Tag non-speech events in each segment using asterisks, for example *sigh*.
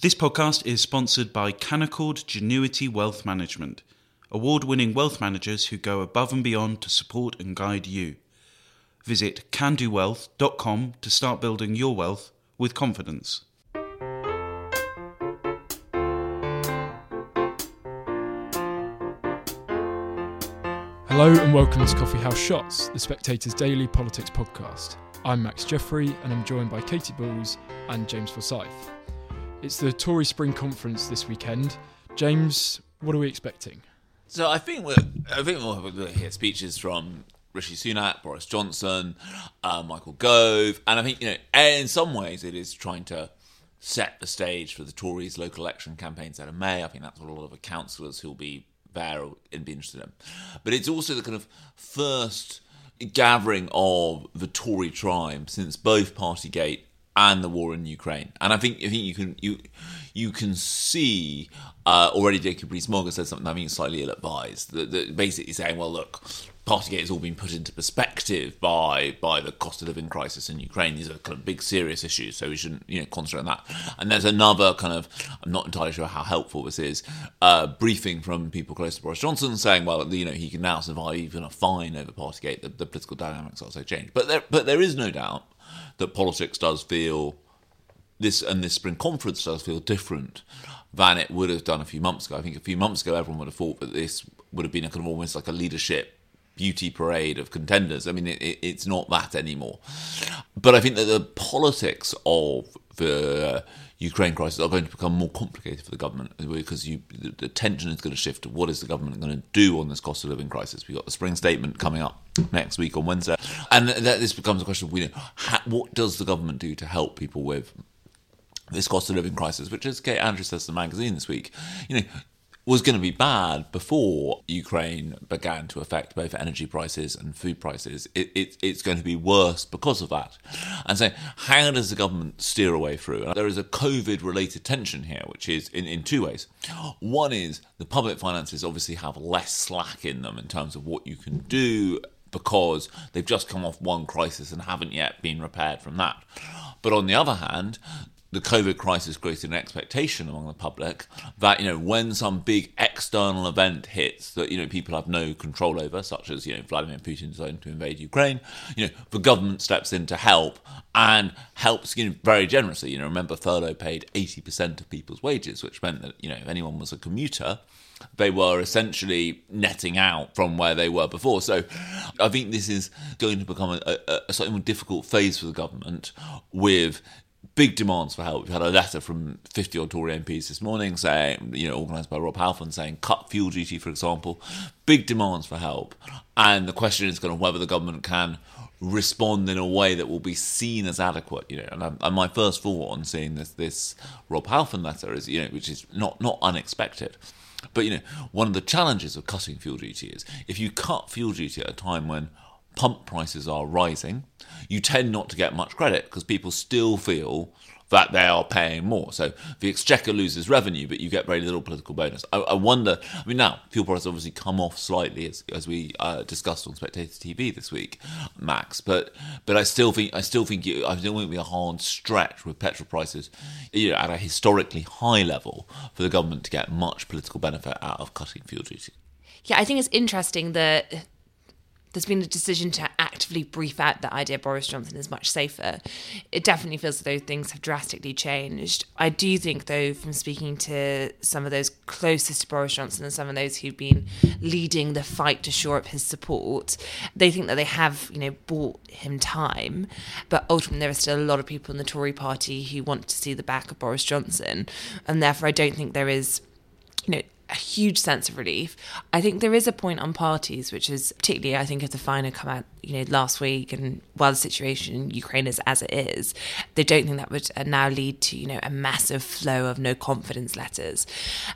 This podcast is sponsored by Canaccord Genuity Wealth Management, award winning wealth managers who go above and beyond to support and guide you. Visit candowealth.com to start building your wealth with confidence. Hello and welcome to Coffee House Shots, the Spectator's daily politics podcast. I'm Max Jeffery and I'm joined by Katy Balls and James Forsyth. It's the Tory Spring Conference this weekend. James, what are we expecting? So I think we're, I think we'll hear speeches from Rishi Sunak, Boris Johnson, uh, Michael Gove, and I think you know, in some ways, it is trying to set the stage for the Tories' local election campaigns out of May. I think that's what a lot of the councillors who'll be there and be interested in. But it's also the kind of first gathering of the Tory tribe since both Partygate and the war in Ukraine. And I think I think you can you you can see uh, already Jacob Rees-Mogg said something I think slightly ill-advised, that, that basically saying, well, look, Partygate has all been put into perspective by by the cost of living crisis in Ukraine. These are kind of big, serious issues, so we shouldn't you know concentrate on that. And there's another kind of I'm not entirely sure how helpful this is uh, briefing from people close to Boris Johnson saying, well, you know, he can now survive even a fine over Partygate. The, the political dynamics also changed, but there but there is no doubt that politics does feel this and this spring conference does feel different than it would have done a few months ago. I think a few months ago everyone would have thought that this would have been a kind of almost like a leadership beauty parade of contenders. I mean, it, it, it's not that anymore. But I think that the politics of the Ukraine crisis are going to become more complicated for the government because you, the, the tension is going to shift to what is the government going to do on this cost of living crisis. We've got the spring statement coming up next week on Wednesday. And that this becomes a question of, you know, how, what does the government do to help people with this cost of living crisis, which, as Kate Andrews says in the magazine this week, you know, was going to be bad before Ukraine began to affect both energy prices and food prices. It, it, it's going to be worse because of that. And so, how does the government steer away through? And there is a COVID related tension here, which is in, in two ways. One is the public finances obviously have less slack in them in terms of what you can do because they've just come off one crisis and haven't yet been repaired from that. But on the other hand, the COVID crisis created an expectation among the public that you know when some big external event hits that you know people have no control over, such as you know Vladimir Putin deciding to invade Ukraine, you know the government steps in to help and helps you know, very generously. You know, remember furlough paid eighty percent of people's wages, which meant that you know if anyone was a commuter, they were essentially netting out from where they were before. So I think this is going to become a, a, a slightly more difficult phase for the government with big demands for help. We've had a letter from 50 odd Tory MPs this morning saying, you know, organised by Rob Halfon saying cut fuel duty, for example. Big demands for help. And the question is kind of whether the government can respond in a way that will be seen as adequate, you know. And, and my first thought on seeing this this Rob Halfon letter is, you know, which is not not unexpected. But you know, one of the challenges of cutting fuel duty is if you cut fuel duty at a time when pump prices are rising, you tend not to get much credit because people still feel that they are paying more. So the exchequer loses revenue, but you get very little political bonus. I, I wonder. I mean, now fuel prices obviously come off slightly as, as we uh, discussed on Spectator TV this week, Max. But but I still think I still think it, I still think it'll be a hard stretch with petrol prices, you know, at a historically high level for the government to get much political benefit out of cutting fuel duty. Yeah, I think it's interesting that there's been a decision to actively brief out the idea Boris Johnson is much safer. It definitely feels as though things have drastically changed. I do think, though, from speaking to some of those closest to Boris Johnson and some of those who've been leading the fight to shore up his support, they think that they have, you know, bought him time. But ultimately, there are still a lot of people in the Tory party who want to see the back of Boris Johnson. And therefore, I don't think there is, you know, a huge sense of relief. I think there is a point on parties, which is particularly, I think, if the final come out, you know, last week, and while the situation in Ukraine is as it is, they don't think that would uh, now lead to, you know, a massive flow of no confidence letters.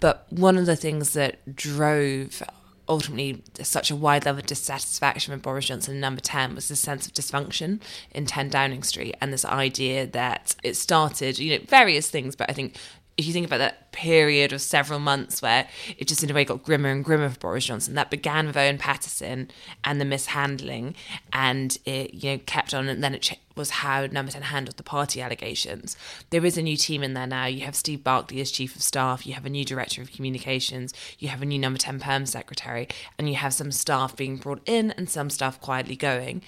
But one of the things that drove ultimately such a wide level of dissatisfaction with Boris Johnson number 10 was the sense of dysfunction in 10 Downing Street and this idea that it started, you know, various things, but I think if you think about that period of several months where it just in a way got grimmer and grimmer for Boris Johnson, that began with Owen Paterson and the mishandling, and it you know kept on, and then it was how Number 10 handled the party allegations. There is a new team in there now. You have Steve Barclay as Chief of Staff, you have a new Director of Communications, you have a new Number 10 Perm Secretary, and you have some staff being brought in and some staff quietly going.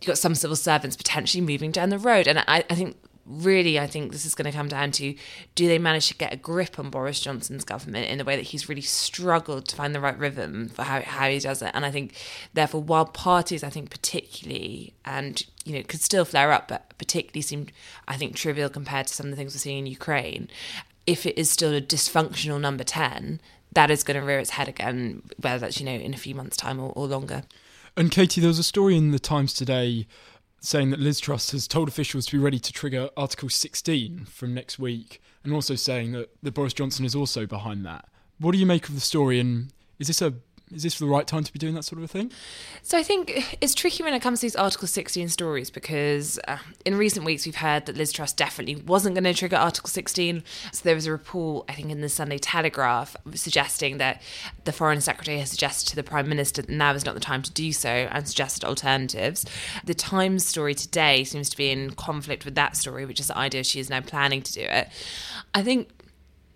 You've got some civil servants potentially moving down the road. And I, I think really, I think this is going to come down to do they manage to get a grip on Boris Johnson's government in the way that he's really struggled to find the right rhythm for how, how he does it. And I think, therefore, while parties, I think, particularly, and, you know, could still flare up, but particularly seem, I think, trivial compared to some of the things we're seeing in Ukraine, if it is still a dysfunctional number 10, that is going to rear its head again, whether that's, you know, in a few months' time or, or longer. And Katy, there was a story in the Times today saying that Liz Truss has told officials to be ready to trigger Article 16 from next week, and also saying that, that Boris Johnson is also behind that. What do you make of the story, and is this a is this the right time to be doing that sort of a thing? So I think it's tricky when it comes to these Article 16 stories because uh, in recent weeks we've heard that Liz Truss definitely wasn't going to trigger Article 16. So there was a report, I think, in the Sunday Telegraph suggesting that the Foreign Secretary has suggested to the Prime Minister that now is not the time to do so and suggested alternatives. The Times story today seems to be in conflict with that story, which is the idea she is now planning to do it. I think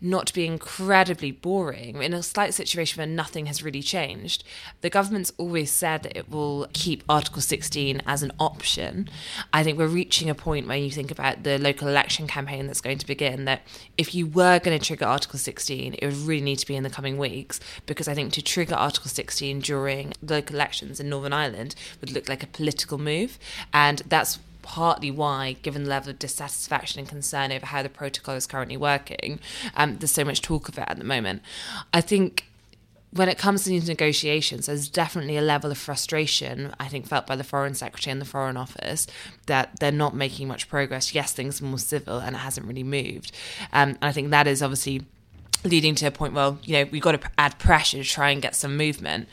not be incredibly boring in a slight situation where nothing has really changed. The government's always said that it will keep Article 16 as an option. I think we're reaching a point where you think about the local election campaign that's going to begin that if you were going to trigger Article 16, it would really need to be in the coming weeks because I think to trigger Article 16 during local elections in Northern Ireland would look like a political move. And that's partly why, given the level of dissatisfaction and concern over how the protocol is currently working, um, there's so much talk of it at the moment. I think when it comes to these negotiations, there's definitely a level of frustration, I think, felt by the Foreign Secretary and the Foreign Office that they're not making much progress. Yes, things are more civil and it hasn't really moved. Um, and I think that is obviously leading to a point where, you know, we've got to add pressure to try and get some movement.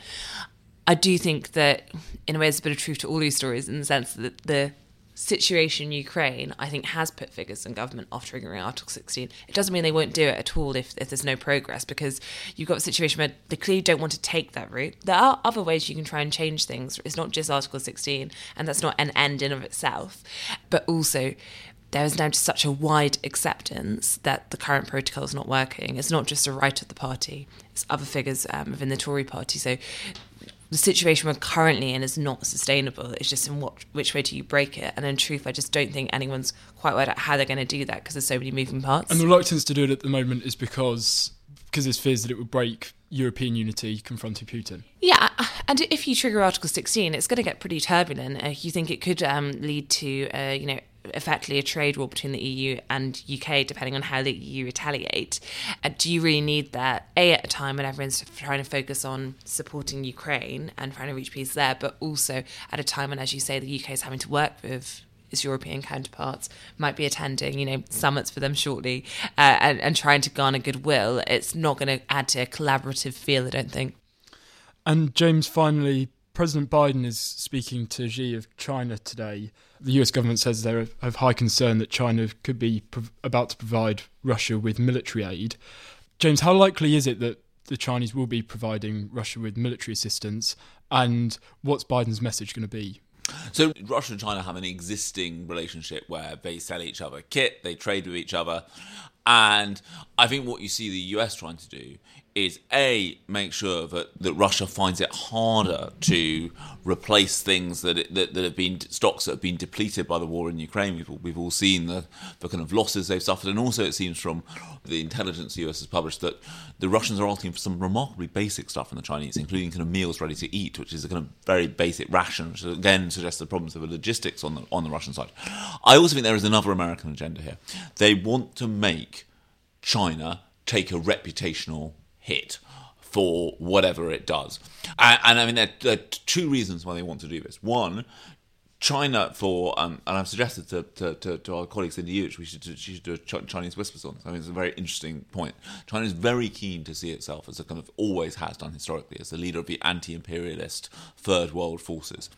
I do think that, in a way, there's a bit of truth to all these stories in the sense that the situation in Ukraine, I think, has put figures and government off triggering Article 16. It doesn't mean they won't do it at all if, if there's no progress, because you've got a situation where they clearly don't want to take that route. There are other ways you can try and change things. It's not just Article 16, and that's not an end in of itself. But also, there is now just such a wide acceptance that the current protocol is not working. It's not just a right of the party; it's other figures um, within the Tory party. So the situation we're currently in is not sustainable. It's just in what which way do you break it? And in truth, I just don't think anyone's quite worked out how they're going to do that because there's so many moving parts. And the reluctance to do it at the moment is because because there's fears that it would break European unity confronting Putin. Yeah, and if you trigger Article 16, it's going to get pretty turbulent. Uh, you think it could um, lead to, uh, you know, effectively a trade war between the EU and UK, depending on how the EU retaliate. Uh, do you really need that? A, at a time when everyone's trying to focus on supporting Ukraine and trying to reach peace there, but also at a time when, as you say, the UK is having to work with its European counterparts, might be attending, you know, summits for them shortly, uh, and, and trying to garner goodwill. It's not going to add to a collaborative feel, I don't think. And James, finally, President Biden is speaking to Xi of China today. The US government says they have high concern that China could be about to provide Russia with military aid. James, how likely is it that the Chinese will be providing Russia with military assistance? And what's Biden's message going to be? So Russia and China have an existing relationship where they sell each other kit, they trade with each other, and I think what you see the US trying to do is a make sure that, that Russia finds it harder to replace things that, it, that that have been stocks that have been depleted by the war in Ukraine. We've, we've all seen the, the kind of losses they've suffered, and also it seems from the intelligence the US has published that the Russians are asking for some remarkably basic stuff from the Chinese, including kind of meals ready to eat, which is a kind of very basic ration, which again suggests the problems of the logistics on the on the Russian side. I also think there is another American agenda here. They want to make China take a reputational hit for whatever it does. And, and I mean, there, there, are two reasons why they want to do this. One, China for, um, and I've suggested to, to, to, to, our colleagues in the EU, we should, do, should do a Chinese whispers on this. I mean, it's a very interesting point. China is very keen to see itself as a kind of always has done historically as the leader of the anti-imperialist third world forces.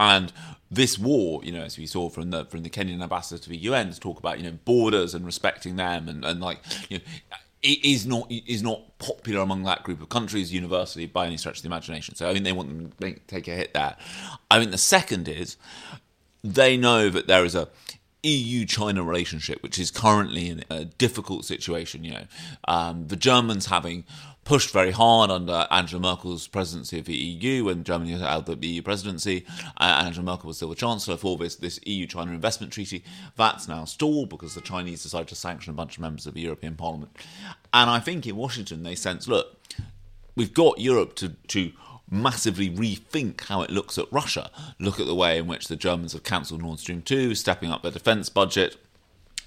And this war, you know, as we saw from the from the Kenyan ambassador to the UN, to talk about you know borders and respecting them, and, and like you know, it is not is not popular among that group of countries universally by any stretch of the imagination. So I mean, they want them to take a hit there. I mean, the second is they know that there is a EU China relationship, which is currently in a difficult situation. You know, um, the Germans having pushed very hard under Angela Merkel's presidency of the EU when Germany held the EU presidency. Uh, Angela Merkel was still the chancellor for this this EU China investment treaty. That's now stalled because the Chinese decided to sanction a bunch of members of the European Parliament. And I think in Washington they sense, look, we've got Europe to to massively rethink how it looks at Russia. Look at the way in which the Germans have cancelled Nord Stream 2, stepping up their defence budget.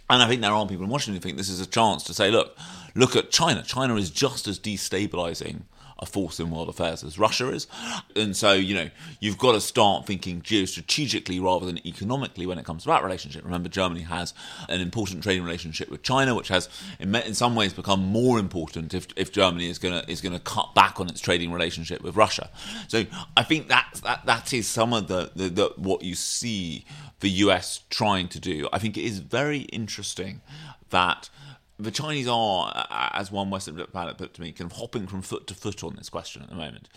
And I think there are people in Washington who think this is a chance to say, look, look at China. China is just as destabilising a force in world affairs as Russia is. And so, you know, you've got to start thinking geostrategically rather than economically when it comes to that relationship. Remember, Germany has an important trading relationship with China, which has, in, some ways, become more important if, if Germany is going to is going to cut back on its trading relationship with Russia. So, I think that that that is some of the, the, the what you see the US trying to do. I think it is very interesting that the Chinese are, as one Western diplomat put to me, kind of hopping from foot to foot on this question at the moment,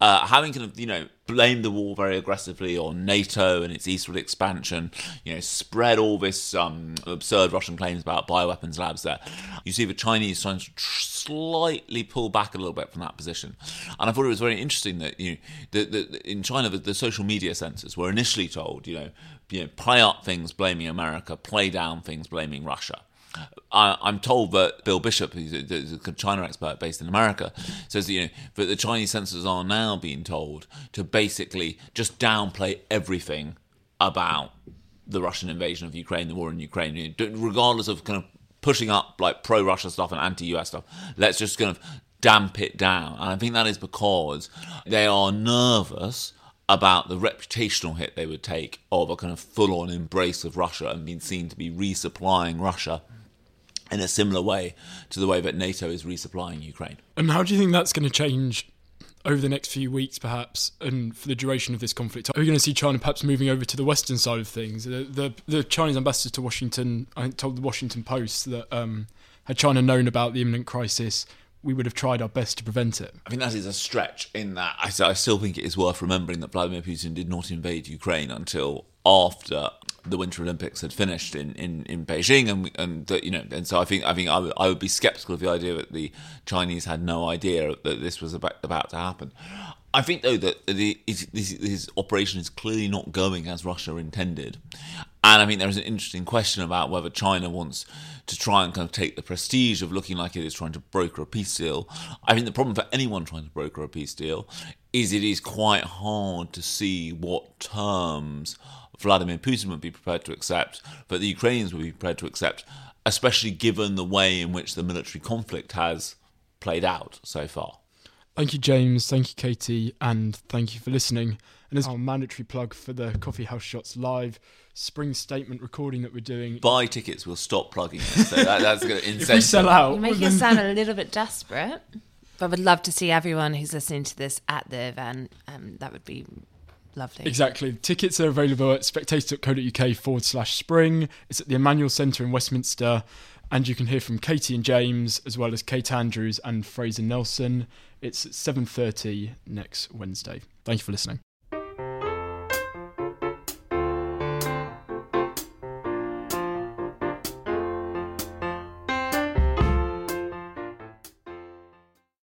uh, having kind of you know blamed the war very aggressively on NATO and its eastward expansion, you know, spread all this um, absurd Russian claims about bioweapons labs there. You see the Chinese trying to tr- slightly pull back a little bit from that position, and I thought it was very interesting that you know, that, that in China the, the social media censors were initially told, you know, you know, play up things blaming America, play down things blaming Russia. I, am told that Bill Bishop, who's a, China expert based in America, says that, you know that the Chinese censors are now being told to basically just downplay everything about the Russian invasion of Ukraine, the war in Ukraine, regardless of kind of pushing up like pro-Russia stuff and anti-US stuff. Let's just kind of damp it down, and I think that is because they are nervous about the reputational hit they would take of a kind of full-on embrace of Russia and being seen to be resupplying Russia in a similar way to the way that NATO is resupplying Ukraine. And how do you think that's going to change over the next few weeks, perhaps, and for the duration of this conflict? Are we going to see China perhaps moving over to the Western side of things? The, the, the Chinese ambassador to Washington, I told the Washington Post that um, had China known about the imminent crisis, we would have tried our best to prevent it. I think that is a stretch in that I, I still think it is worth remembering that Vladimir Putin did not invade Ukraine until after the Winter Olympics had finished in, in, in Beijing, and and you know, and so I think I think I would, I would be skeptical of the idea that the Chinese had no idea that this was about, about to happen. I think though that the, his, his operation is clearly not going as Russia intended, and I think there is an interesting question about whether China wants to try and kind of take the prestige of looking like it is trying to broker a peace deal. I think the problem for anyone trying to broker a peace deal is it is quite hard to see what terms Vladimir Putin would be prepared to accept, but the Ukrainians would be prepared to accept, especially given the way in which the military conflict has played out so far. Thank you, James. Thank you, Katy. And thank you for listening. And as our mandatory plug for the Coffee House Shots live spring statement recording that we're doing. Buy tickets, we'll stop plugging it. So that, that's going *laughs* to If we sell out. You make it sound a *laughs* little bit desperate. But I would love to see everyone who's listening to this at the event. Um, that would be Lovely. Exactly. Tickets are available at spectator.co.uk forward slash spring. It's at the Emmanuel Centre in Westminster. And you can hear from Katy and James, as well as Kate Andrews and Fraser Nelson. It's at 7.30 next Wednesday. Thank you for listening.